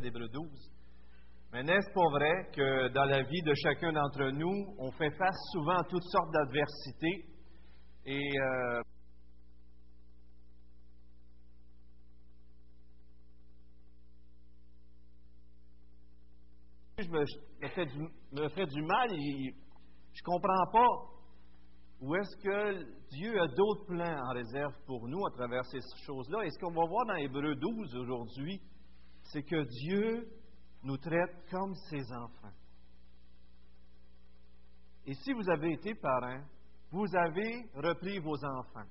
d'Hébreu 12. Mais n'est-ce pas vrai que dans la vie de chacun d'entre nous, on fait face souvent à toutes sortes d'adversités et euh, je me, me, fais du, mal et je comprends pas où est-ce que Dieu a d'autres plans en réserve pour nous à travers ces choses-là. Et ce qu'on va voir dans Hébreu 12 aujourd'hui, c'est que Dieu nous traite comme ses enfants. Et si vous avez été parent, vous avez repris vos enfants.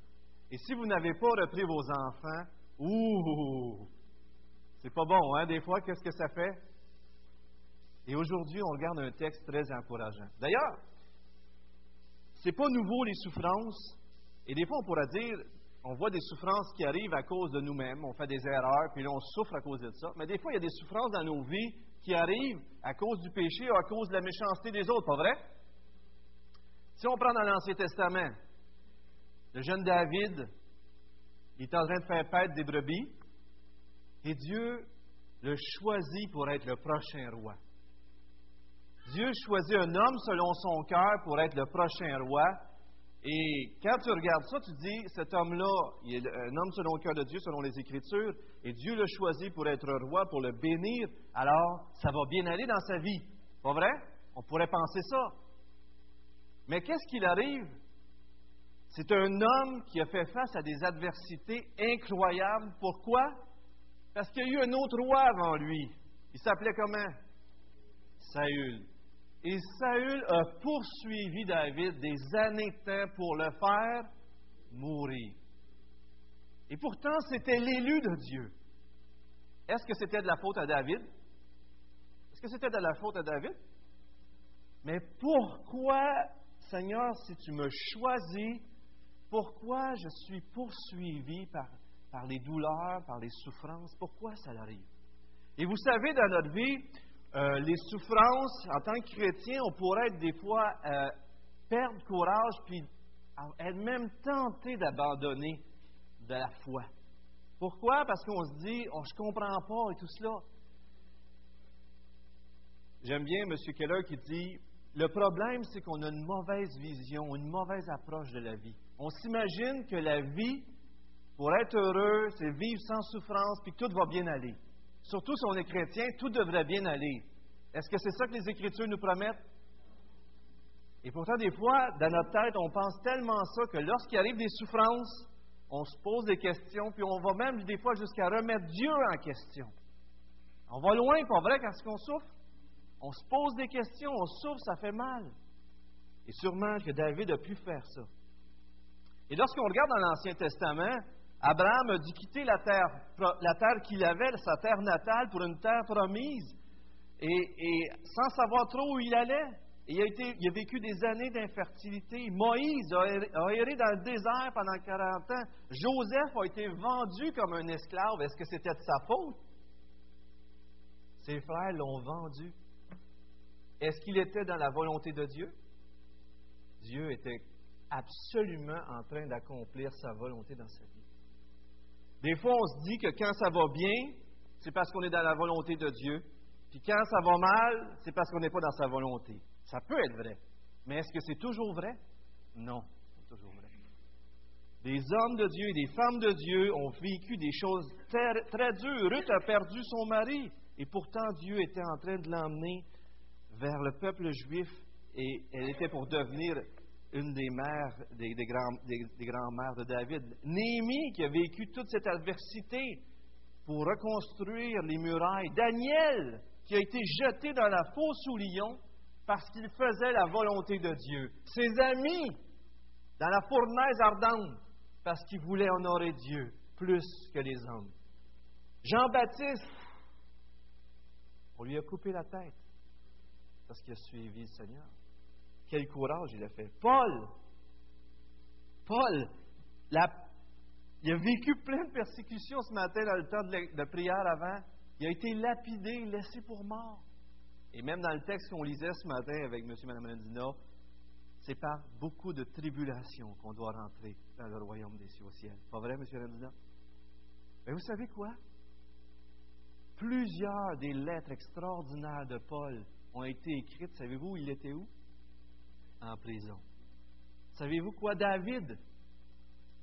Et si vous n'avez pas repris vos enfants, ouh, c'est pas bon, hein? Des fois, qu'est-ce que ça fait? Et aujourd'hui, on regarde un texte très encourageant. D'ailleurs, c'est pas nouveau les souffrances. Et des fois, on pourra dire, on voit des souffrances qui arrivent à cause de nous-mêmes, on fait des erreurs, puis là, on souffre à cause de ça. Mais des fois, il y a des souffrances dans nos vies qui arrivent à cause du péché ou à cause de la méchanceté des autres, pas vrai? Si on prend dans l'Ancien Testament, le jeune David, est en train de faire paître des brebis, et Dieu le choisit pour être le prochain roi. Dieu choisit un homme selon son cœur pour être le prochain roi. Et quand tu regardes ça, tu dis, cet homme-là, il est un homme selon le cœur de Dieu, selon les Écritures, et Dieu l'a choisi pour être roi, pour le bénir, alors ça va bien aller dans sa vie. Pas vrai? On pourrait penser ça. Mais qu'est-ce qu'il arrive? C'est un homme qui a fait face à des adversités incroyables. Pourquoi? Parce qu'il y a eu un autre roi avant lui. Il s'appelait comment? Saül. Et Saül a poursuivi David des années de temps pour le faire mourir. Et pourtant, c'était l'élu de Dieu. Est-ce que c'était de la faute à David? Est-ce que c'était de la faute à David? Mais pourquoi, Seigneur, si tu me choisis, pourquoi je suis poursuivi par, par les douleurs, par les souffrances? Pourquoi ça arrive? Et vous savez, dans notre vie, euh, les souffrances, en tant que chrétien, on pourrait être des fois euh, perdre courage puis être même tenté d'abandonner de la foi. Pourquoi? Parce qu'on se dit, oh, je ne comprends pas et tout cela. J'aime bien M. Keller qui dit, le problème, c'est qu'on a une mauvaise vision, une mauvaise approche de la vie. On s'imagine que la vie, pour être heureux, c'est vivre sans souffrance, puis que tout va bien aller. Surtout si on est chrétien, tout devrait bien aller. Est-ce que c'est ça que les Écritures nous promettent? Et pourtant, des fois, dans notre tête, on pense tellement ça que lorsqu'il arrive des souffrances, on se pose des questions, puis on va même des fois jusqu'à remettre Dieu en question. On va loin, pas vrai, quand on souffre? On se pose des questions, on souffre, ça fait mal. Et sûrement que David a pu faire ça. Et lorsqu'on regarde dans l'Ancien Testament, Abraham a dû quitter la terre, qu'il avait, sa terre natale, pour une terre promise, et, sans savoir trop où il allait. il, a été, il a vécu des années d'infertilité. Moïse a, a, erré dans le désert pendant 40 ans. Joseph a été vendu comme un esclave. Est-ce que c'était de sa faute? Ses frères l'ont vendu. Est-ce qu'il était dans la volonté de Dieu? Dieu était absolument en train d'accomplir sa volonté dans sa vie. Des fois, on se dit que quand ça va bien, c'est parce qu'on est dans la volonté de Dieu. Puis quand ça va mal, c'est parce qu'on n'est pas dans sa volonté. Ça peut être vrai. Mais est-ce que c'est toujours vrai? Non, c'est toujours vrai. Des hommes de Dieu et des femmes de Dieu ont vécu des choses très, très dures. Ruth a perdu son mari. Et pourtant, Dieu était en train de l'emmener vers le peuple juif et elle était pour devenir une des mères, des, des, grands, des, grands-mères de David. Néhémie, qui a vécu toute cette adversité pour reconstruire les murailles. Daniel, qui a été jeté dans la fosse au lion parce qu'il faisait la volonté de Dieu. Ses amis, dans la fournaise ardente, parce qu'il voulait honorer Dieu plus que les hommes. Jean-Baptiste, on lui a coupé la tête parce qu'il a suivi le Seigneur. Quel courage il a fait. Paul, Paul, il a vécu plein de persécutions ce matin dans le temps de, prière avant. Il a été lapidé, laissé pour mort. Et même dans le texte qu'on lisait ce matin avec M. et Mme Andina, c'est par beaucoup de tribulations qu'on doit rentrer dans le royaume des cieux au ciel. Pas vrai, M. Andina? Mais vous savez quoi? Plusieurs des lettres extraordinaires de Paul ont été écrites. Savez-vous, il était où? En prison. Savez-vous quoi? David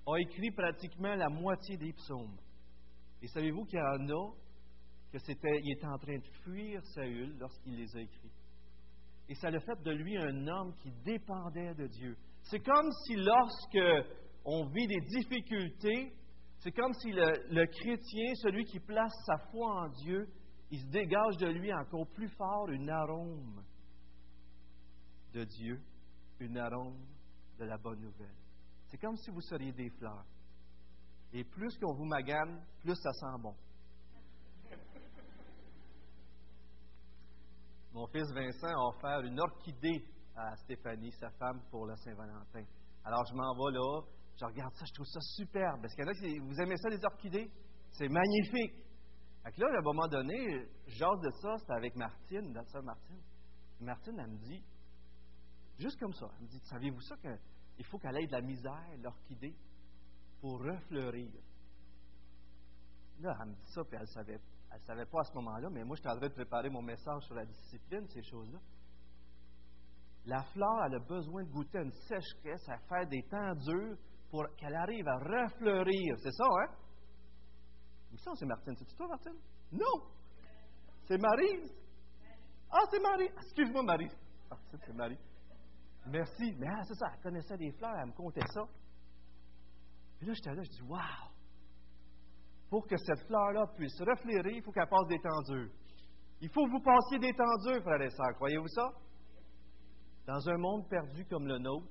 a écrit pratiquement la moitié des psaumes. Et savez-vous qu'il y en a que c'était, il était en train de fuir Saül lorsqu'il les a écrits. Et ça le fait de lui un homme qui dépendait de Dieu. C'est comme si lorsque on vit des difficultés, c'est comme si le, chrétien, celui qui place sa foi en Dieu, il se dégage de lui encore plus fort une arôme de Dieu, une arôme de la bonne nouvelle. C'est comme si vous seriez des fleurs. Et plus qu'on vous magane, plus ça sent bon. Mon fils Vincent a offert une orchidée à Stéphanie, sa femme, pour la Saint-Valentin. Alors je m'en vais là, je regarde ça, je trouve ça superbe. Parce qu'il y en a vous aimez ça, les orchidées? C'est magnifique. Fait là, à un moment donné, j'ose de ça, c'était avec Martine, notre soeur Martine. Martine, elle me dit, juste comme ça, elle me dit, saviez-vous ça qu'il faut qu'elle ait de la misère, l'orchidée, pour refleurir? Là, elle me dit ça, puis elle savait elle ne savait pas à ce moment-là, mais moi, je suis en train de préparer mon message sur la discipline, ces choses-là. La fleur, elle a besoin de goûter une sécheresse, à faire des temps durs pour qu'elle arrive à refleurir. C'est ça, hein? Mais ça, c'est Martine. C'est toi, Martine? Non! C'est Marie. Ah, c'est Marie. Excuse-moi, Marie. Martine, c'est Marie. Merci. Mais ah, c'est ça, elle connaissait des fleurs, elle me comptait ça. Puis là, j'étais là, je dis, waouh! pour que cette fleur-là puisse reflérer, il faut qu'elle passe des temps durs. Il faut que vous passiez des temps durs, frères et sœurs. Croyez-vous ça? Dans un monde perdu comme le nôtre,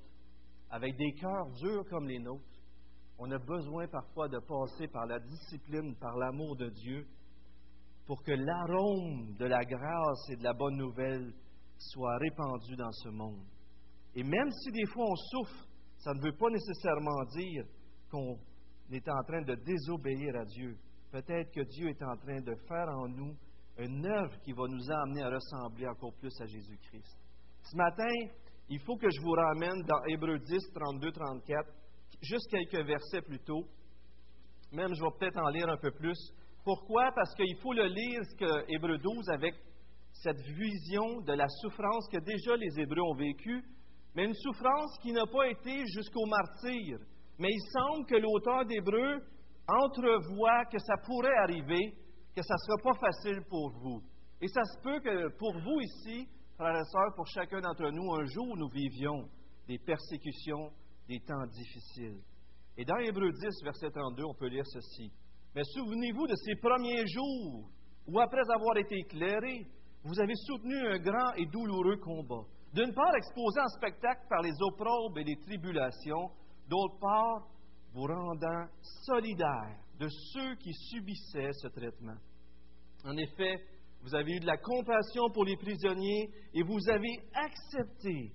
avec des cœurs durs comme les nôtres, on a besoin parfois de passer par la discipline, par l'amour de Dieu, pour que l'arôme de la grâce et de la bonne nouvelle soit répandu dans ce monde. Et même si des fois on souffre, ça ne veut pas nécessairement dire qu'on est en train de désobéir à Dieu. Peut-être que Dieu est en train de faire en nous une œuvre qui va nous amener à ressembler encore plus à Jésus-Christ. Ce matin, il faut que je vous ramène dans Hébreux 10, 32, 34, juste quelques versets plus tôt. Même, je vais peut-être en lire un peu plus. Pourquoi? Parce qu'il faut le lire, ce que Hébreux 12, avec cette vision de la souffrance que déjà les Hébreux ont vécue, mais une souffrance qui n'a pas été jusqu'au martyr, mais il semble que l'auteur d'Hébreu entrevoit que ça pourrait arriver, que ça ne sera pas facile pour vous. Et ça se peut que pour vous ici, frères et sœurs, pour chacun d'entre nous, un jour nous vivions des persécutions, des temps difficiles. Et dans Hébreu 10, verset 32, on peut lire ceci. Mais souvenez-vous de ces premiers jours où, après avoir été éclairés, vous avez soutenu un grand et douloureux combat. D'une part, exposé en spectacle par les opprobes et les tribulations, d'autre part, vous rendant solidaire de ceux qui subissaient ce traitement. En effet, vous avez eu de la compassion pour les prisonniers et vous avez accepté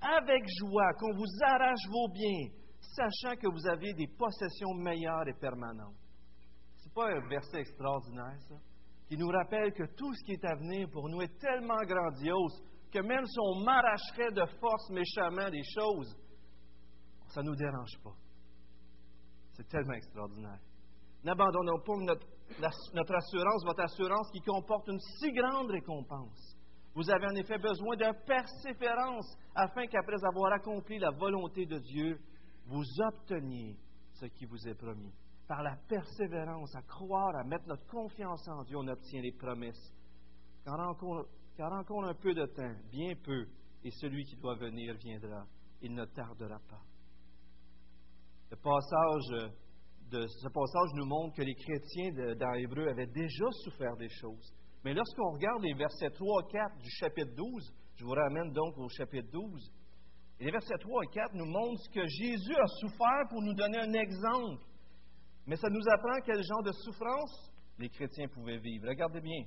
avec joie qu'on vous arrache vos biens, sachant que vous avez des possessions meilleures et permanentes. Ce n'est pas un verset extraordinaire, ça, qui nous rappelle que tout ce qui est à venir pour nous est tellement grandiose que même si on m'arracherait de force méchamment des choses, ça ne nous dérange pas. C'est tellement extraordinaire. N'abandonnons pas notre, assurance, votre assurance qui comporte une si grande récompense. Vous avez en effet besoin de persévérance afin qu'après avoir accompli la volonté de Dieu, vous obteniez ce qui vous est promis. Par la persévérance, à croire, à mettre notre confiance en Dieu, on obtient les promesses. Encore, car encore un peu de temps, bien peu, et celui qui doit venir viendra. Il ne tardera pas. Le passage de, ce passage nous montre que les chrétiens dans Hébreu avaient déjà souffert des choses. Mais lorsqu'on regarde les versets 3 et 4 du chapitre 12, je vous ramène donc au chapitre 12, et les versets 3 et 4 nous montrent ce que Jésus a souffert pour nous donner un exemple. Mais ça nous apprend quel genre de souffrance les chrétiens pouvaient vivre. Regardez bien.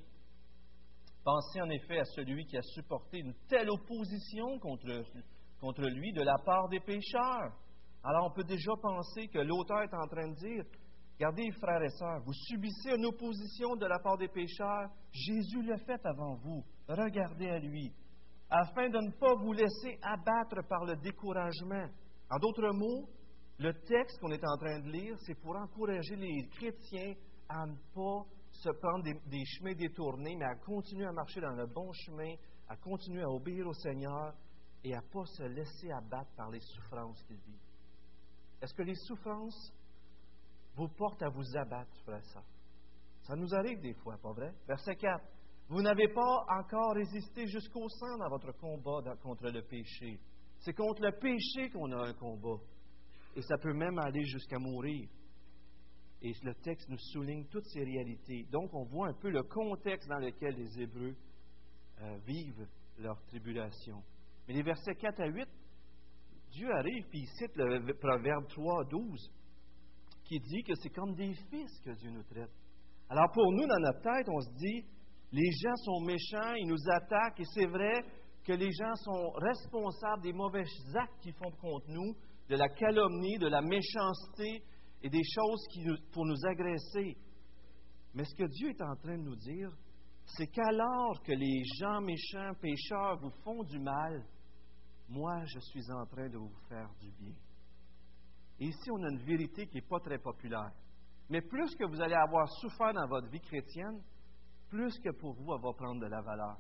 Pensez en effet à celui qui a supporté une telle opposition contre, contre lui de la part des pécheurs. Alors on peut déjà penser que l'auteur est en train de dire, regardez frères et sœurs, vous subissez une opposition de la part des pécheurs, Jésus l'a fait avant vous, regardez à lui, afin de ne pas vous laisser abattre par le découragement. En d'autres mots, le texte qu'on est en train de lire, c'est pour encourager les chrétiens à ne pas se prendre des, chemins détournés, mais à continuer à marcher dans le bon chemin, à continuer à obéir au Seigneur et à ne pas se laisser abattre par les souffrances qu'ils vivent. Est-ce que les souffrances vous portent à vous abattre, frère sœur? Ça nous arrive des fois, pas vrai? Verset 4. Vous n'avez pas encore résisté jusqu'au sang dans votre combat contre le péché. C'est contre le péché qu'on a un combat. Et ça peut même aller jusqu'à mourir. Et le texte nous souligne toutes ces réalités. Donc, on voit un peu le contexte dans lequel les Hébreux euh, vivent leur tribulation. Mais les versets 4 à 8, Dieu arrive puis il cite le proverbe 3, 12, qui dit que c'est comme des fils que Dieu nous traite. Alors pour nous, dans notre tête, on se dit, les gens sont méchants, ils nous attaquent, et c'est vrai que les gens sont responsables des mauvais actes qu'ils font contre nous, de la calomnie, de la méchanceté et des choses pour nous agresser. Mais ce que Dieu est en train de nous dire, c'est qu'alors que les gens méchants, pécheurs vous font du mal, moi, je suis en train de vous faire du bien. Et ici, on a une vérité qui n'est pas très populaire. Mais plus que vous allez avoir souffert dans votre vie chrétienne, plus que pour vous, elle va prendre de la valeur.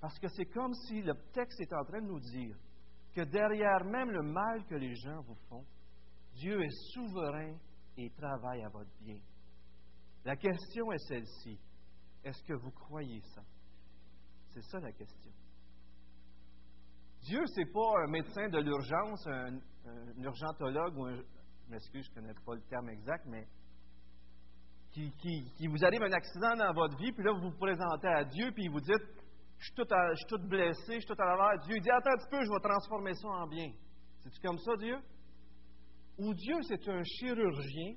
Parce que c'est comme si le texte est en train de nous dire que derrière même le mal que les gens vous font, Dieu est souverain et travaille à votre bien. La question est celle-ci. Est-ce que vous croyez ça? C'est ça la question. Dieu, ce n'est pas un médecin de l'urgence, un, urgentologue ou un. Je m'excuse, je ne connais pas le terme exact, mais qui, vous arrive un accident dans votre vie, puis là, vous vous présentez à Dieu, puis vous dites Je suis tout, je suis blessé, je suis tout à l'envers. Dieu dit Attends un petit peu, je vais transformer ça en bien. C'est-tu comme ça, Dieu? Ou Dieu, c'est un chirurgien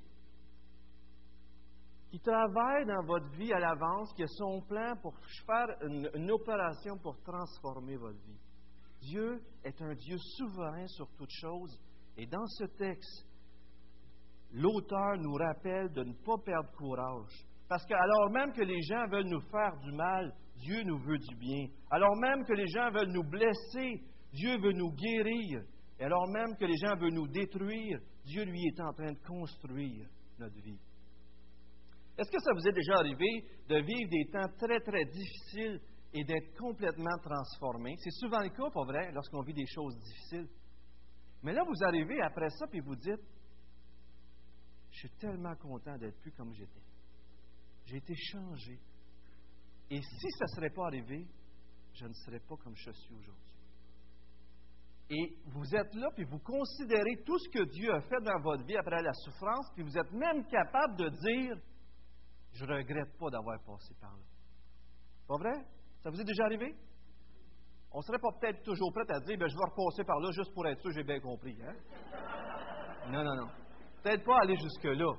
qui travaille dans votre vie à l'avance, qui a son plan pour faire une, une opération pour transformer votre vie. Dieu est un Dieu souverain sur toutes choses. Et dans ce texte, l'auteur nous rappelle de ne pas perdre courage. Parce que alors même que les gens veulent nous faire du mal, Dieu nous veut du bien. Alors même que les gens veulent nous blesser, Dieu veut nous guérir. Et alors même que les gens veulent nous détruire, Dieu lui est en train de construire notre vie. Est-ce que ça vous est déjà arrivé de vivre des temps très, très difficiles et d'être complètement transformé? C'est souvent le cas, pas vrai, lorsqu'on vit des choses difficiles. Mais là, vous arrivez après ça, puis vous dites, je suis tellement content d'être plus comme j'étais. J'ai été changé. Et si ça ne serait pas arrivé, je ne serais pas comme je suis aujourd'hui. Et vous êtes là, puis vous considérez tout ce que Dieu a fait dans votre vie après la souffrance, puis vous êtes même capable de dire, je ne regrette pas d'avoir passé par là. Pas vrai? Ça vous est déjà arrivé? On ne serait pas peut-être toujours prêt à dire, ben, je vais repasser par là juste pour être sûr j'ai bien compris. Hein? Non, non, non. Peut-être pas aller jusque-là.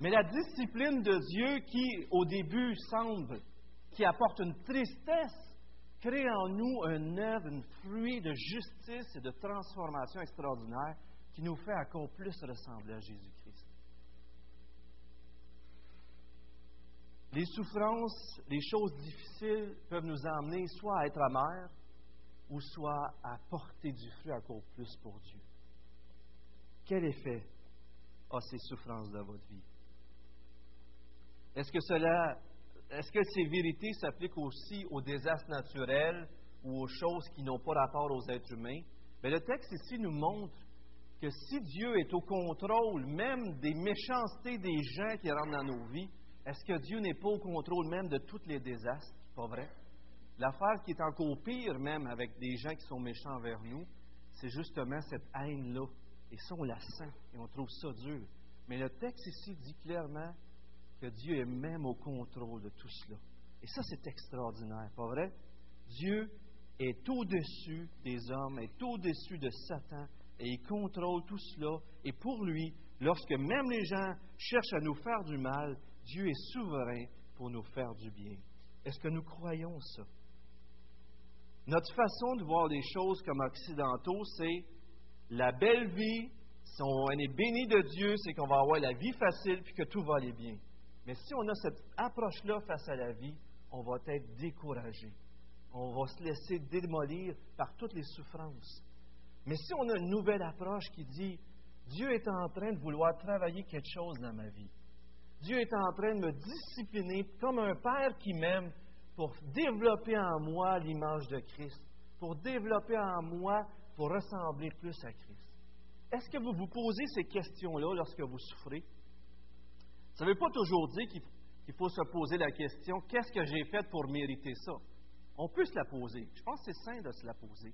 Mais la discipline de Dieu qui, au début, semble, qui apporte une tristesse, crée en nous un œuvre, un fruit de justice et de transformation extraordinaire qui nous fait encore plus ressembler à Jésus-Christ. Les souffrances, les choses difficiles peuvent nous emmener soit à être amers ou soit à porter du fruit encore plus pour Dieu. Quel effet a ces souffrances dans votre vie? Est-ce que cela, est-ce que ces vérités s'appliquent aussi aux désastres naturels ou aux choses qui n'ont pas rapport aux êtres humains? Mais le texte ici nous montre que si Dieu est au contrôle même des méchancetés des gens qui rentrent dans nos vies, est-ce que Dieu n'est pas au contrôle même de tous les désastres? Pas vrai? L'affaire qui est encore pire même avec des gens qui sont méchants envers nous, c'est justement cette haine-là. Et ça, on la sent et on trouve ça dur. Mais le texte ici dit clairement que Dieu est même au contrôle de tout cela. Et ça, c'est extraordinaire, pas vrai? Dieu est au-dessus des hommes, est au-dessus de Satan, et il contrôle tout cela. Et pour lui, lorsque même les gens cherchent à nous faire du mal, Dieu est souverain pour nous faire du bien. Est-ce que nous croyons ça? Notre façon de voir les choses comme occidentaux, c'est la belle vie, si on est béni de Dieu, c'est qu'on va avoir la vie facile puis que tout va aller bien. Mais si on a cette approche-là face à la vie, on va être découragé. On va se laisser démolir par toutes les souffrances. Mais si on a une nouvelle approche qui dit Dieu est en train de vouloir travailler quelque chose dans ma vie, Dieu est en train de me discipliner comme un père qui m'aime pour développer en moi l'image de Christ, pour développer en moi, pour ressembler plus à Christ. Est-ce que vous vous posez ces questions-là lorsque vous souffrez? Ça ne veut pas toujours dire qu'il faut se poser la question qu'est-ce que j'ai fait pour mériter ça? On peut se la poser. Je pense que c'est sain de se la poser.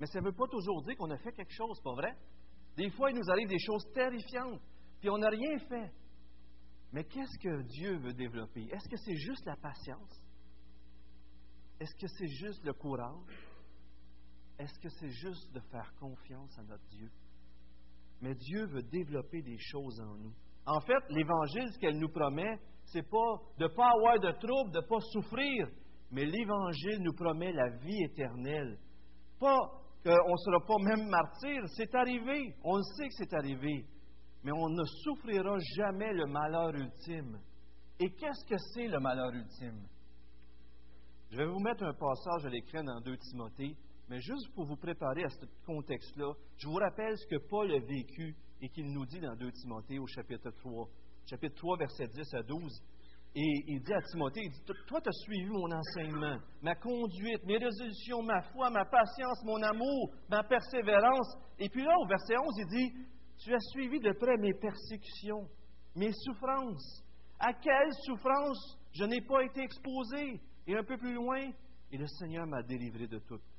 Mais ça ne veut pas toujours dire qu'on a fait quelque chose, pas vrai? Des fois, il nous arrive des choses terrifiantes, puis on n'a rien fait. Mais qu'est-ce que Dieu veut développer? Est-ce que c'est juste la patience? Est-ce que c'est juste le courage? Est-ce que c'est juste de faire confiance à notre Dieu? Mais Dieu veut développer des choses en nous. En fait, l'Évangile, ce qu'elle nous promet, c'est pas de ne pas avoir de troubles, de ne pas souffrir, mais l'Évangile nous promet la vie éternelle. Pas qu'on ne sera pas même martyr, c'est arrivé, on sait que c'est arrivé, mais on ne souffrira jamais le malheur ultime. Et qu'est-ce que c'est le malheur ultime? Je vais vous mettre un passage à l'écran dans 2 Timothée, mais juste pour vous préparer à ce contexte-là, je vous rappelle ce que Paul a vécu et qu'il nous dit dans 2 Timothée au chapitre 3. Chapitre 3, versets 10 à 12. Et il dit à Timothée, il dit, toi, tu as suivi mon enseignement, ma conduite, mes résolutions, ma foi, ma patience, mon amour, ma persévérance. Et puis là, au verset 11, il dit, tu as suivi de près mes persécutions, mes souffrances. À quelles souffrances je n'ai pas été exposé? Et un peu plus loin, et le Seigneur m'a délivré de toutes.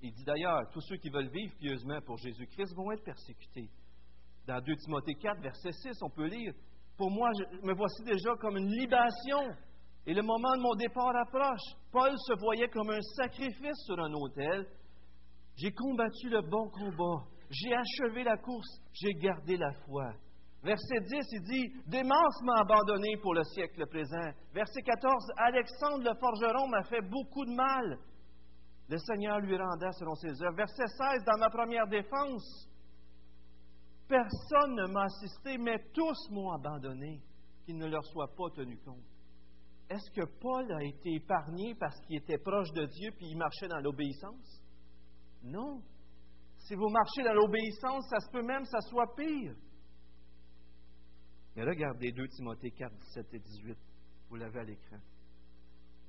Il dit d'ailleurs, tous ceux qui veulent vivre pieusement pour Jésus-Christ vont être persécutés. Dans 2 Timothée 4, verset 6, on peut lire, Pour moi, je me voici déjà comme une libation, et le moment de mon départ approche. Paul se voyait comme un sacrifice sur un autel. J'ai combattu le bon combat, j'ai achevé la course, j'ai gardé la foi. Verset 10, il dit, Démence m'a abandonné pour le siècle présent. Verset 14, Alexandre le forgeron m'a fait beaucoup de mal. Le Seigneur lui rendait selon ses œuvres. Verset 16, dans ma première défense, personne ne m'a assisté, mais tous m'ont abandonné, qu'il ne leur soit pas tenu compte. Est-ce que Paul a été épargné parce qu'il était proche de Dieu puis il marchait dans l'obéissance? Non. Si vous marchez dans l'obéissance, ça se peut même ça soit pire. Mais regardez 2 Timothée 4, 17 et 18. Vous l'avez à l'écran.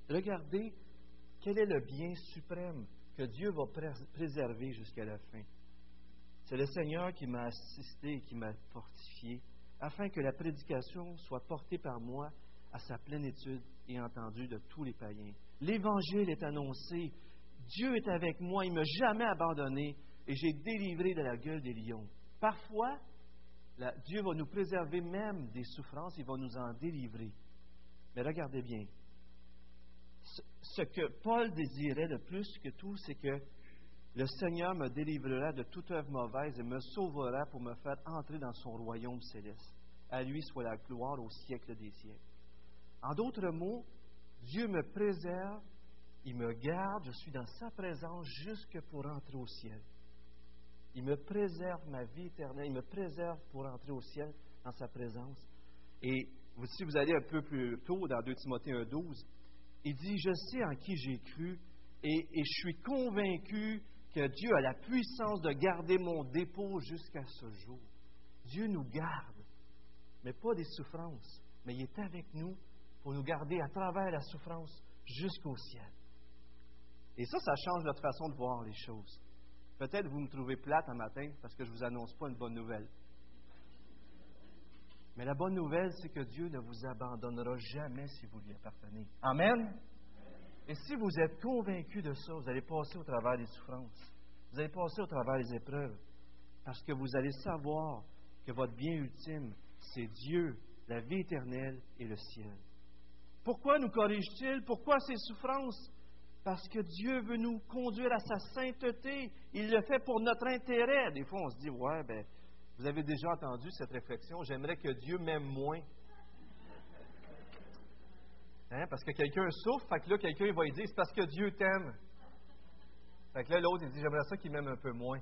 Regardez quel est le bien suprême que Dieu va préserver jusqu'à la fin? C'est le Seigneur qui m'a assisté et qui m'a fortifié, afin que la prédication soit portée par moi à sa plénitude et entendue de tous les païens. L'Évangile est annoncé. Dieu est avec moi, il ne m'a jamais abandonné et j'ai délivré de la gueule des lions. Parfois, Dieu va nous préserver même des souffrances, il va nous en délivrer. Mais regardez bien, ce que Paul désirait le plus que tout, c'est que le Seigneur me délivrera de toute œuvre mauvaise et me sauvera pour me faire entrer dans son royaume céleste. À lui soit la gloire au siècle des siècles. En d'autres mots, Dieu me préserve, il me garde, je suis dans sa présence jusque pour entrer au ciel. Il me préserve ma vie éternelle, il me préserve pour entrer au ciel dans sa présence. Et si vous allez un peu plus tôt dans 2 Timothée 1.12, il dit, je sais en qui j'ai cru et, je suis convaincu que Dieu a la puissance de garder mon dépôt jusqu'à ce jour. Dieu nous garde, mais pas des souffrances, mais il est avec nous pour nous garder à travers la souffrance jusqu'au ciel. Et ça, ça change notre façon de voir les choses. Peut-être vous me trouvez plate un matin parce que je ne vous annonce pas une bonne nouvelle. Mais la bonne nouvelle, c'est que Dieu ne vous abandonnera jamais si vous lui appartenez. Amen. Et si vous êtes convaincu de ça, vous allez passer au travers des souffrances. Vous allez passer au travers des épreuves. Parce que vous allez savoir que votre bien ultime, c'est Dieu, la vie éternelle et le ciel. Pourquoi nous corrige-t-il? Pourquoi ces souffrances? Parce que Dieu veut nous conduire à sa sainteté. Il le fait pour notre intérêt. Des fois, on se dit, ouais, ben, vous avez déjà entendu cette réflexion. J'aimerais que Dieu m'aime moins. Hein? Parce que quelqu'un souffre, fait que là, quelqu'un va lui dire c'est parce que Dieu t'aime. Fait que là, l'autre, il dit j'aimerais ça qu'il m'aime un peu moins.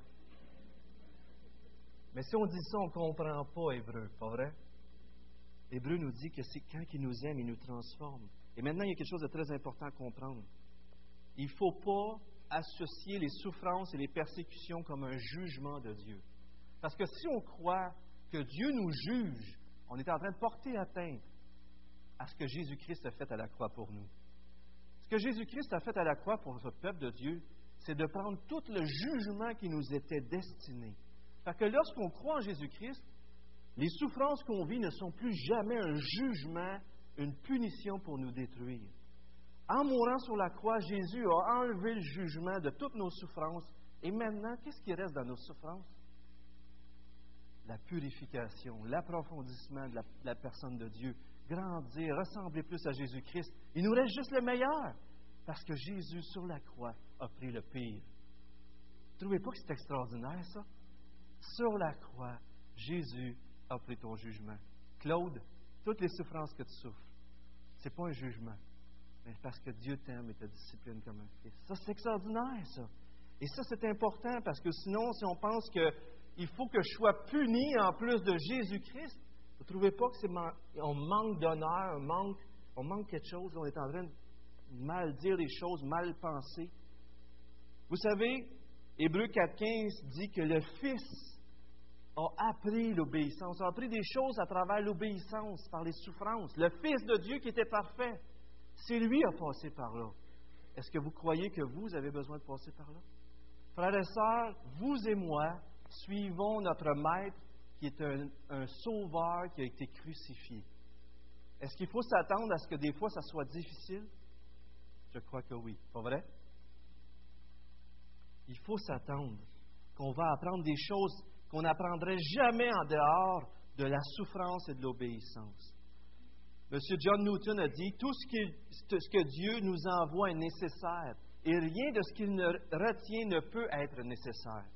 Mais si on dit ça, on ne comprend pas Hébreu, pas vrai? Hébreu nous dit que c'est quand il nous aime, il nous transforme. Et maintenant, il y a quelque chose de très important à comprendre. Il ne faut pas associer les souffrances et les persécutions comme un jugement de Dieu. Parce que si on croit que Dieu nous juge on est en train de porter atteinte à ce que Jésus-Christ a fait à la croix pour nous. Ce que Jésus-Christ a fait à la croix pour ce peuple de Dieu, c'est de prendre tout le jugement qui nous était destiné. Parce que lorsqu'on croit en Jésus-Christ, les souffrances qu'on vit ne sont plus jamais un jugement, une punition pour nous détruire. En mourant sur la croix, Jésus a enlevé le jugement de toutes nos souffrances. Et maintenant, qu'est-ce qui reste dans nos souffrances? La purification, l'approfondissement de la, personne de Dieu, grandir, ressembler plus à Jésus-Christ. Il nous reste juste le meilleur, parce que Jésus, sur la croix, a pris le pire. Trouvez pas que c'est extraordinaire, ça? Sur la croix, Jésus a pris ton jugement. Claude, toutes les souffrances que tu souffres, ce n'est pas un jugement, mais parce que Dieu t'aime et te discipline comme un fils. Ça, c'est extraordinaire, ça. Et ça, c'est important parce que sinon, si on pense qu'il faut que je sois puni en plus de Jésus-Christ, vous ne trouvez pas qu'on manque d'honneur, on manque, on manque quelque chose, on est en train de mal dire les choses, mal penser? Vous savez, Hébreu 4.15 dit que le Fils a appris l'obéissance, a appris des choses à travers l'obéissance, par les souffrances. Le Fils de Dieu qui était parfait, c'est lui qui a passé par là. Est-ce que vous croyez que vous avez besoin de passer par là? Frères et sœurs, vous et moi suivons notre Maître qui est un, sauveur qui a été crucifié. Est-ce qu'il faut s'attendre à ce que des fois ça soit difficile? Je crois que oui. Pas vrai? Il faut s'attendre qu'on va apprendre des choses qu'on n'apprendrait jamais en dehors de la souffrance et de l'obéissance. M. John Newton a dit, tout ce, que Dieu nous envoie est nécessaire et rien de ce qu'il retient ne peut être nécessaire.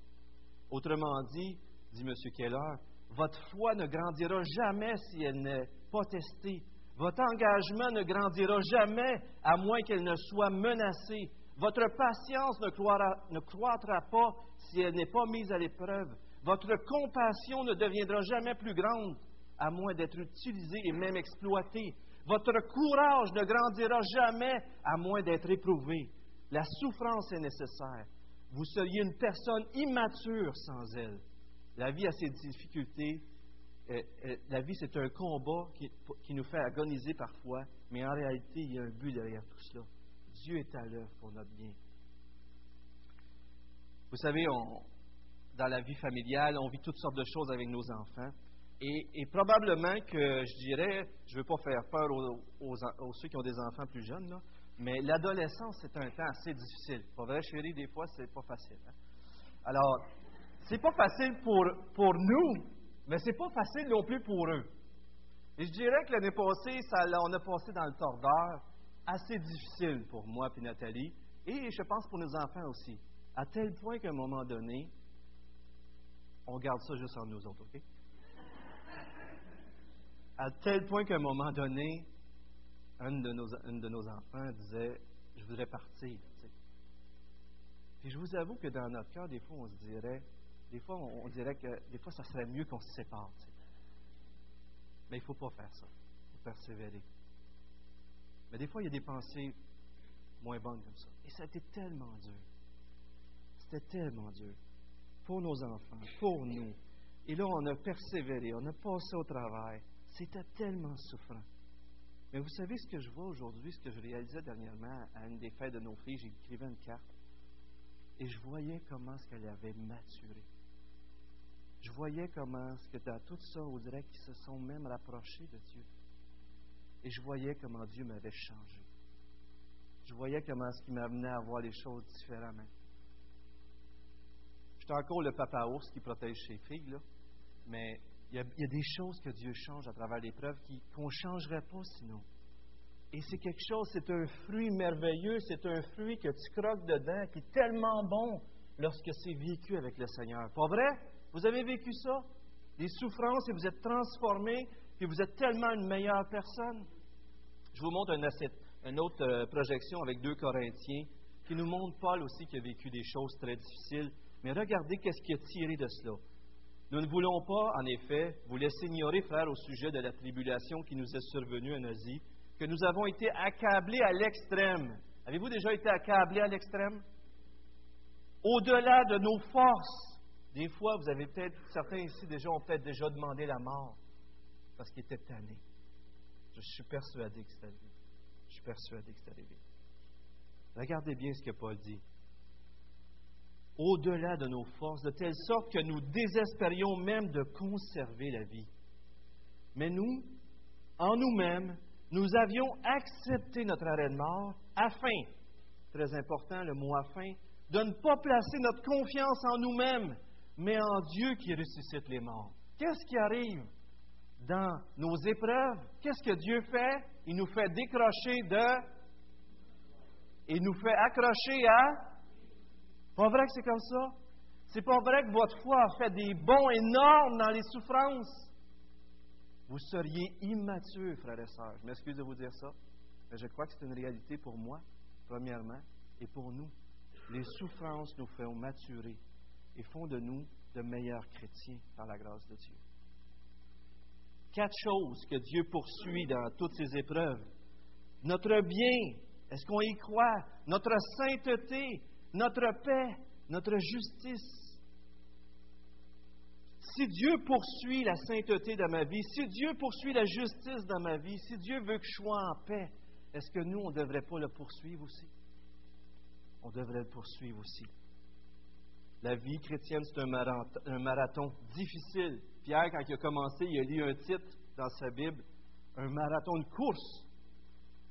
Autrement dit, dit M. Keller, votre foi ne grandira jamais si elle n'est pas testée. Votre engagement ne grandira jamais à moins qu'elle ne soit menacée. Votre patience ne, croîtra pas si elle n'est pas mise à l'épreuve. Votre compassion ne deviendra jamais plus grande à moins d'être utilisée et même exploitée. Votre courage ne grandira jamais à moins d'être éprouvé. La souffrance est nécessaire. Vous seriez une personne immature sans elle. La vie a ses difficultés. Euh, euh, la vie, c'est un combat qui, nous fait agoniser parfois, mais en réalité, il y a un but derrière tout cela. Dieu est à l'œuvre pour notre bien. Vous savez, dans la vie familiale, on vit toutes sortes de choses avec nos enfants. Et, probablement que je dirais, je ne veux pas faire peur aux, ceux qui ont des enfants plus jeunes, mais l'adolescence, c'est un temps assez difficile. Pas vrai, chérie, des fois, c'est pas facile. Hein. Alors, c'est pas facile pour, pour nous, mais c'est pas facile non plus pour eux. Et je dirais que l'année passée, on a passé dans le tordeur assez difficile pour moi et Nathalie, et je pense pour nos enfants aussi. À tel point qu'à un moment donné, on garde ça juste en nous autres, OK? À tel point qu'à un moment donné, un de nos, de nos enfants disait Je voudrais partir. Puis je vous avoue que dans notre cœur, des fois, on se dirait, des fois, on, dirait que des fois, ça serait mieux qu'on se sépare. Mais il ne faut pas faire ça. Il faut persévérer. Mais des fois, il y a des pensées moins bonnes comme ça. Et ça a été tellement dur. C'était tellement dur pour nos enfants, pour nous. Et là, on a persévéré, on a passé au travail. C'était tellement souffrant. Mais vous savez ce que je vois aujourd'hui, ce que je réalisais dernièrement à une des fêtes de nos filles, j'écrivais une carte et je voyais comment ce qu'elle avait maturé. Je voyais comment ce que dans tout ça, on dirait qu'ils se sont même rapprochés de Dieu. Et je voyais comment Dieu m'avait changé. Je voyais comment ce qui m'amenait à voir les choses différemment. J'étais encore le papa ours qui protège ses filles, là. mais il y, a, des choses que Dieu change à travers l'épreuve qu'on ne changerait pas sinon. Et c'est quelque chose, c'est un fruit merveilleux, c'est un fruit que tu croques dedans, qui est tellement bon lorsque c'est vécu avec le Seigneur. Pas vrai? Vous avez vécu ça? Des souffrances et vous êtes transformé, puis vous êtes tellement une meilleure personne. Je vous montre une, autre euh, projection avec deux Corinthiens qui nous montre Paul aussi qui a vécu des choses très difficiles. Mais regardez qu'est-ce qui a tiré de cela. Nous ne voulons pas, en effet, vous laisser ignorer, frère, au sujet de la tribulation qui nous est survenue en Asie, que nous avons été accablés à l'extrême. Avez-vous déjà été accablés à l'extrême? Au-delà de nos forces. Des fois, vous avez peut-être, certains ici déjà ont peut-être déjà demandé la mort. parce qu'il était tanné. Je suis persuadé que c'est arrivé. Je suis persuadé que c'est arrivé. Regardez bien ce que Paul dit. Au-delà de nos forces, de telle sorte que nous désespérions même de conserver la vie. Mais nous, en nous-mêmes, nous avions accepté notre arrêt de mort afin, très important le mot afin, de ne pas placer notre confiance en nous-mêmes, mais en Dieu qui ressuscite les morts. Qu'est-ce qui arrive dans nos épreuves? Qu'est-ce que Dieu fait? Il nous fait décrocher de... Il nous fait accrocher à... Pas vrai que c'est comme ça? C'est pas vrai que votre foi a fait des bons énormes dans les souffrances? Vous seriez immature, frères et sœurs. Je m'excuse de vous dire ça, mais je crois que c'est une réalité pour moi, premièrement, et pour nous. Les souffrances nous font maturer et font de nous de meilleurs chrétiens par la grâce de Dieu. Quatre choses que Dieu poursuit dans toutes ces épreuves. Notre bien, est-ce qu'on y croit? Notre sainteté, notre paix, notre justice. Si Dieu poursuit la sainteté dans ma vie, si Dieu poursuit la justice dans ma vie, si Dieu veut que je sois en paix, est-ce que nous, on ne devrait pas le poursuivre aussi? On devrait le poursuivre aussi. La vie chrétienne, c'est un marathon, difficile. Pierre, quand il a commencé, il a lu un titre dans sa Bible, un marathon de course.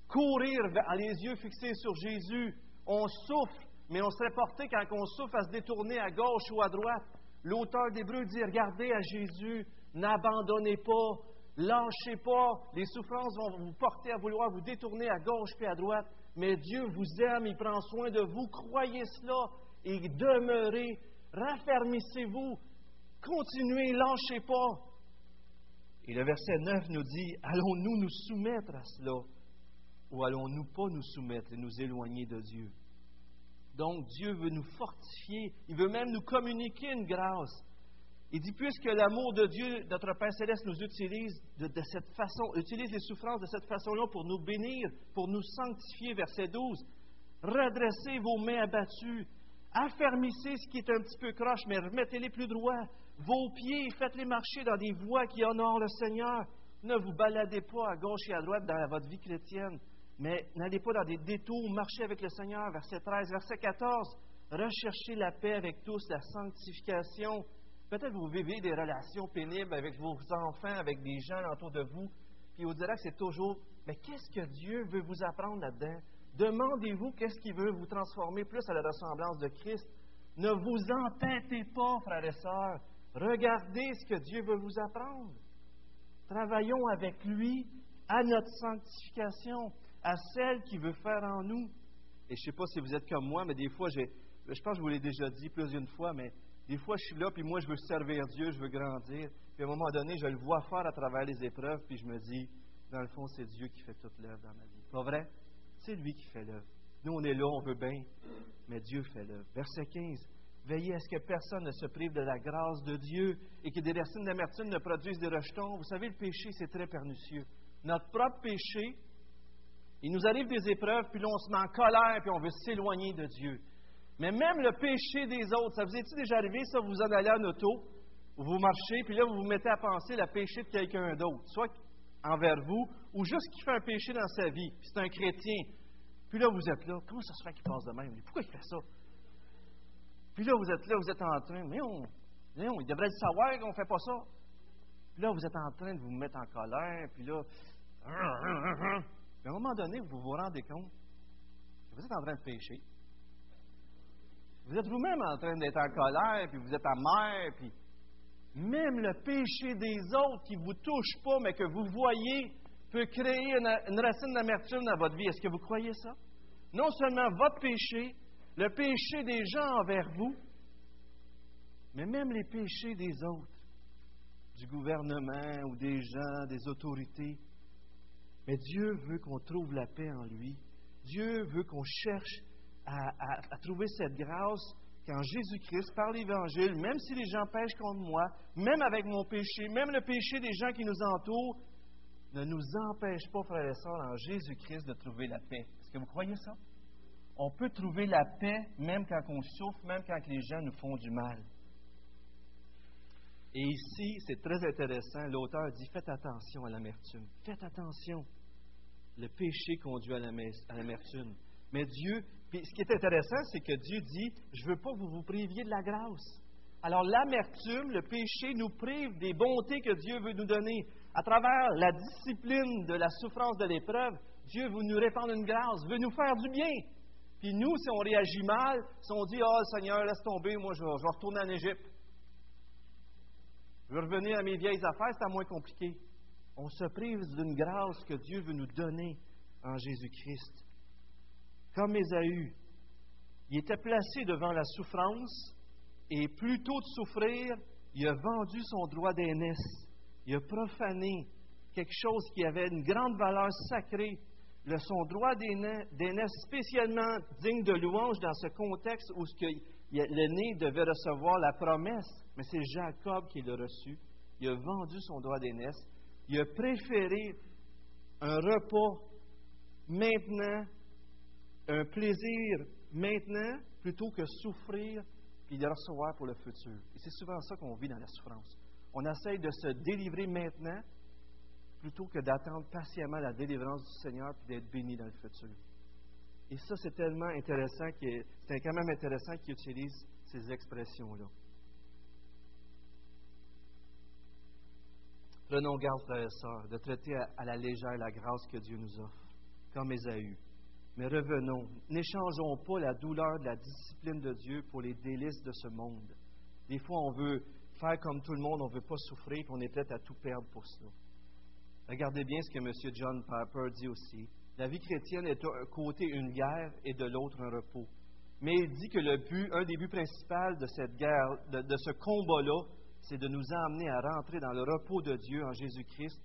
Courir à les yeux fixés sur Jésus. On souffre, mais on serait porté quand on souffre à se détourner à gauche ou à droite. L'auteur d'Hébreu dit, regardez à Jésus, n'abandonnez pas, lâchez pas, les souffrances vont vous porter à vouloir vous détourner à gauche puis à droite, mais Dieu vous aime, il prend soin de vous, croyez cela et demeurez, raffermissez-vous, continuez, lâchez pas. Et le verset 9 nous dit, allons-nous nous soumettre à cela ou allons-nous pas nous soumettre et nous éloigner de Dieu? Donc Dieu veut nous fortifier, il veut même nous communiquer une grâce. Il dit, puisque l'amour de Dieu, notre Père céleste, nous utilise de, cette façon, utilise les souffrances de cette façon-là pour nous bénir, pour nous sanctifier, verset 12. Redressez vos mains abattues, affermissez ce qui est un petit peu croche, mais remettez-les plus droits. Vos pieds, faites-les marcher dans des voies qui honorent le Seigneur. Ne vous baladez pas à gauche et à droite dans votre vie chrétienne. Mais n'allez pas dans des détours, marchez avec le Seigneur. Verset 13, verset 14. Recherchez la paix avec tous, la sanctification. Peut-être vous vivez des relations pénibles avec vos enfants, avec des gens autour de vous, puis vous direz que c'est toujours, mais qu'est-ce que Dieu veut vous apprendre là-dedans? Demandez-vous qu'est-ce qu'il veut vous transformer plus à la ressemblance de Christ. Ne vous entêtez pas, frères et sœurs. Regardez ce que Dieu veut vous apprendre. Travaillons avec lui à notre sanctification à celle qui veut faire en nous. Et je ne sais pas si vous êtes comme moi, mais des fois, je pense que je vous l'ai déjà dit plusieurs fois, mais des fois, je suis là, puis moi, je veux servir Dieu, je veux grandir. Puis à un moment donné, je le vois faire à travers les épreuves, puis je me dis, dans le fond, c'est Dieu qui fait toute l'œuvre dans ma vie. Pas vrai? C'est lui qui fait l'œuvre. Nous, on est là, on veut bien, mais Dieu fait l'œuvre. Verset 15. Veillez à ce que personne ne se prive de la grâce de Dieu et que des racines d'amertume ne produisent des rejetons. Vous savez, le péché, c'est très pernicieux. Notre propre péché, il nous arrive des épreuves, puis là, on se met en colère, puis on veut s'éloigner de Dieu. Mais même le péché des autres, ça vous est-il déjà arrivé, ça, vous en allez en auto, vous marchez, puis là, vous vous mettez à penser le péché de quelqu'un d'autre, soit envers vous, ou juste qui fait un péché dans sa vie, puis c'est un chrétien. Puis là, vous êtes là, comment ça se fait qu'il pense de même? Pourquoi il fait ça? Puis là, vous êtes là, vous êtes en train, mais on, mais on il devrait savoir qu'on ne fait pas ça. Puis là, vous êtes en train de vous mettre en colère, puis là, mais à un moment donné, vous vous rendez compte que vous êtes en train de pécher. Vous êtes vous-même en train d'être en colère, puis vous êtes amer, puis même le péché des autres qui ne vous touche pas, mais que vous voyez, peut créer une, une racine d'amertume dans votre vie. Est-ce que vous croyez ça? Non seulement votre péché, le péché des gens envers vous, mais même les péchés des autres, du gouvernement ou des gens, des autorités, mais Dieu veut qu'on trouve la paix en lui. Dieu veut qu'on cherche à, trouver cette grâce qu'en Jésus-Christ, par l'Évangile, même si les gens pêchent contre moi, même avec mon péché, même le péché des gens qui nous entourent, ne nous empêche pas, frères et sœurs, en Jésus-Christ de trouver la paix. Est-ce que vous croyez ça? On peut trouver la paix même quand on souffre, même quand les gens nous font du mal. Et ici, c'est très intéressant, l'auteur dit faites attention à l'amertume. Faites attention. Le péché conduit à l'amertume. Mais Dieu, ce qui est intéressant, c'est que Dieu dit Je ne veux pas que vous vous priviez de la grâce. Alors l'amertume, le péché nous prive des bontés que Dieu veut nous donner. À travers la discipline de la souffrance de l'épreuve, Dieu veut nous répandre une grâce, veut nous faire du bien. Puis nous, si on réagit mal, si on dit Oh Seigneur, laisse tomber, moi je vais, retourner en Égypte. Je veux revenir à mes vieilles affaires, c'est moins compliqué. On se prive d'une grâce que Dieu veut nous donner en Jésus-Christ. Comme Ésaü, il était placé devant la souffrance et plutôt de souffrir, il a vendu son droit d'aînesse. Il a profané quelque chose qui avait une grande valeur sacrée, le, son droit d'aînesse spécialement digne de louange dans ce contexte où l'aîné devait recevoir la promesse, mais c'est Jacob qui l'a reçu. Il a vendu son droit d'aînesse. Il a préféré un repos maintenant, un plaisir maintenant, plutôt que souffrir puis de recevoir pour le futur. Et c'est souvent ça qu'on vit dans la souffrance. On essaye de se délivrer maintenant plutôt que d'attendre patiemment la délivrance du Seigneur puis d'être béni dans le futur. Et ça, c'est tellement intéressant, c'est quand même intéressant qu'il utilise ces expressions-là. Prenons garde, frères et sœurs, de traiter à la légère la grâce que Dieu nous offre, comme Ésaü. Mais revenons, n'échangeons pas la douleur de la discipline de Dieu pour les délices de ce monde. Des fois, on veut faire comme tout le monde, on ne veut pas souffrir, puis on est prêt à tout perdre pour cela. Regardez bien ce que M. John Piper dit aussi. La vie chrétienne est d'un côté une guerre et de l'autre un repos. Mais il dit que le but, un des buts principaux de cette guerre, de, de ce combat-là, c'est de nous amener à rentrer dans le repos de Dieu en Jésus-Christ,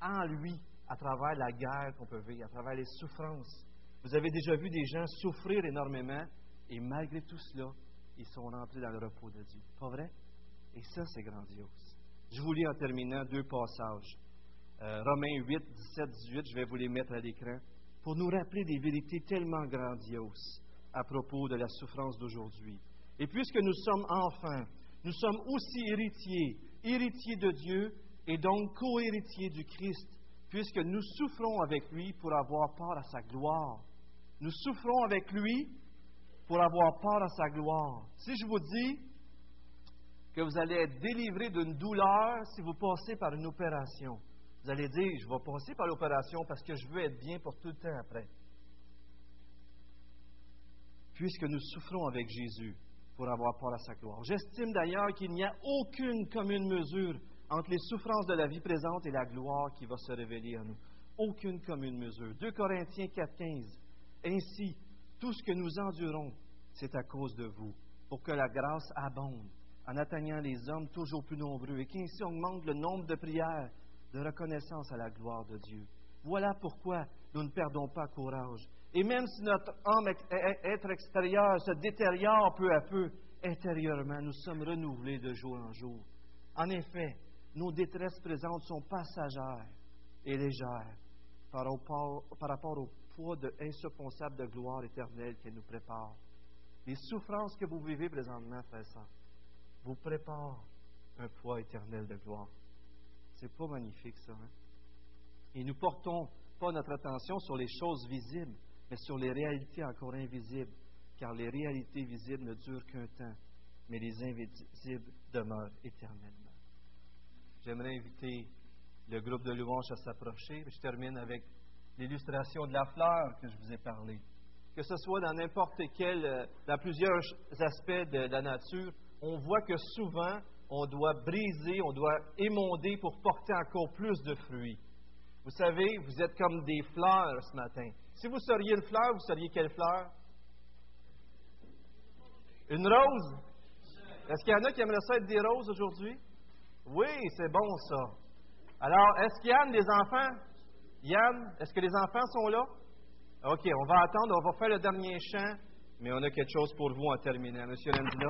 en lui, à travers la guerre qu'on peut vivre, à travers les souffrances. Vous avez déjà vu des gens souffrir énormément et malgré tout cela, ils sont rentrés dans le repos de Dieu. Pas vrai? Et ça, c'est grandiose. Je vous lis en terminant deux passages. Euh, Romains 8, 17, 18, je vais vous les mettre à l'écran, pour nous rappeler des vérités tellement grandioses à propos de la souffrance d'aujourd'hui. Et puisque nous sommes enfants, nous sommes aussi héritiers, héritiers de Dieu et donc co-héritiers du Christ puisque nous souffrons avec lui pour avoir part à sa gloire. Nous souffrons avec lui pour avoir part à sa gloire. Si je vous dis que vous allez être délivré d'une douleur si vous passez par une opération, vous allez dire, je vais passer par l'opération parce que je veux être bien pour tout le temps après. Puisque nous souffrons avec Jésus pour avoir part à sa gloire. J'estime d'ailleurs qu'il n'y a aucune commune mesure entre les souffrances de la vie présente et la gloire qui va se révéler à nous. Aucune commune mesure. 2 Corinthiens 4.15. Ainsi, tout ce que nous endurons, c'est à cause de vous, pour que la grâce abonde en atteignant les hommes toujours plus nombreux et qu'ainsi augmente le nombre de prières de reconnaissance à la gloire de Dieu. Voilà pourquoi nous ne perdons pas courage. Et même si notre homme, être extérieur, se détériore peu à peu, intérieurement, nous sommes renouvelés de jour en jour. En effet, nos détresses présentes sont passagères et légères par rapport, au poids de, de gloire éternelle qu'elle nous prépare. Les souffrances que vous vivez présentement, frère vous préparent un poids éternel de gloire. C'est pas magnifique, ça. Hein? Et nous portons pas notre attention sur les choses visibles, mais sur les réalités encore invisibles, car les réalités visibles ne durent qu'un temps, mais les invisibles demeurent éternellement. J'aimerais inviter le groupe de louanges à s'approcher. Je termine avec l'illustration de la fleur que je vous ai parlé. Que ce soit dans n'importe quel, euh, dans plusieurs aspects de la nature, on voit que souvent, on doit briser, on doit émonder pour porter encore plus de fruits. Vous savez, vous êtes comme des fleurs ce matin. Si vous seriez une fleur, vous seriez quelle fleur? Une rose? Est-ce qu'il y en a qui aimeraient ça être des roses aujourd'hui? Oui, c'est bon ça. Alors, est-ce qu'il y a des enfants? Yann, est-ce que les enfants sont là? OK, on va attendre, on va faire le dernier chant, mais on a quelque chose pour vous en terminant. Monsieur Landina.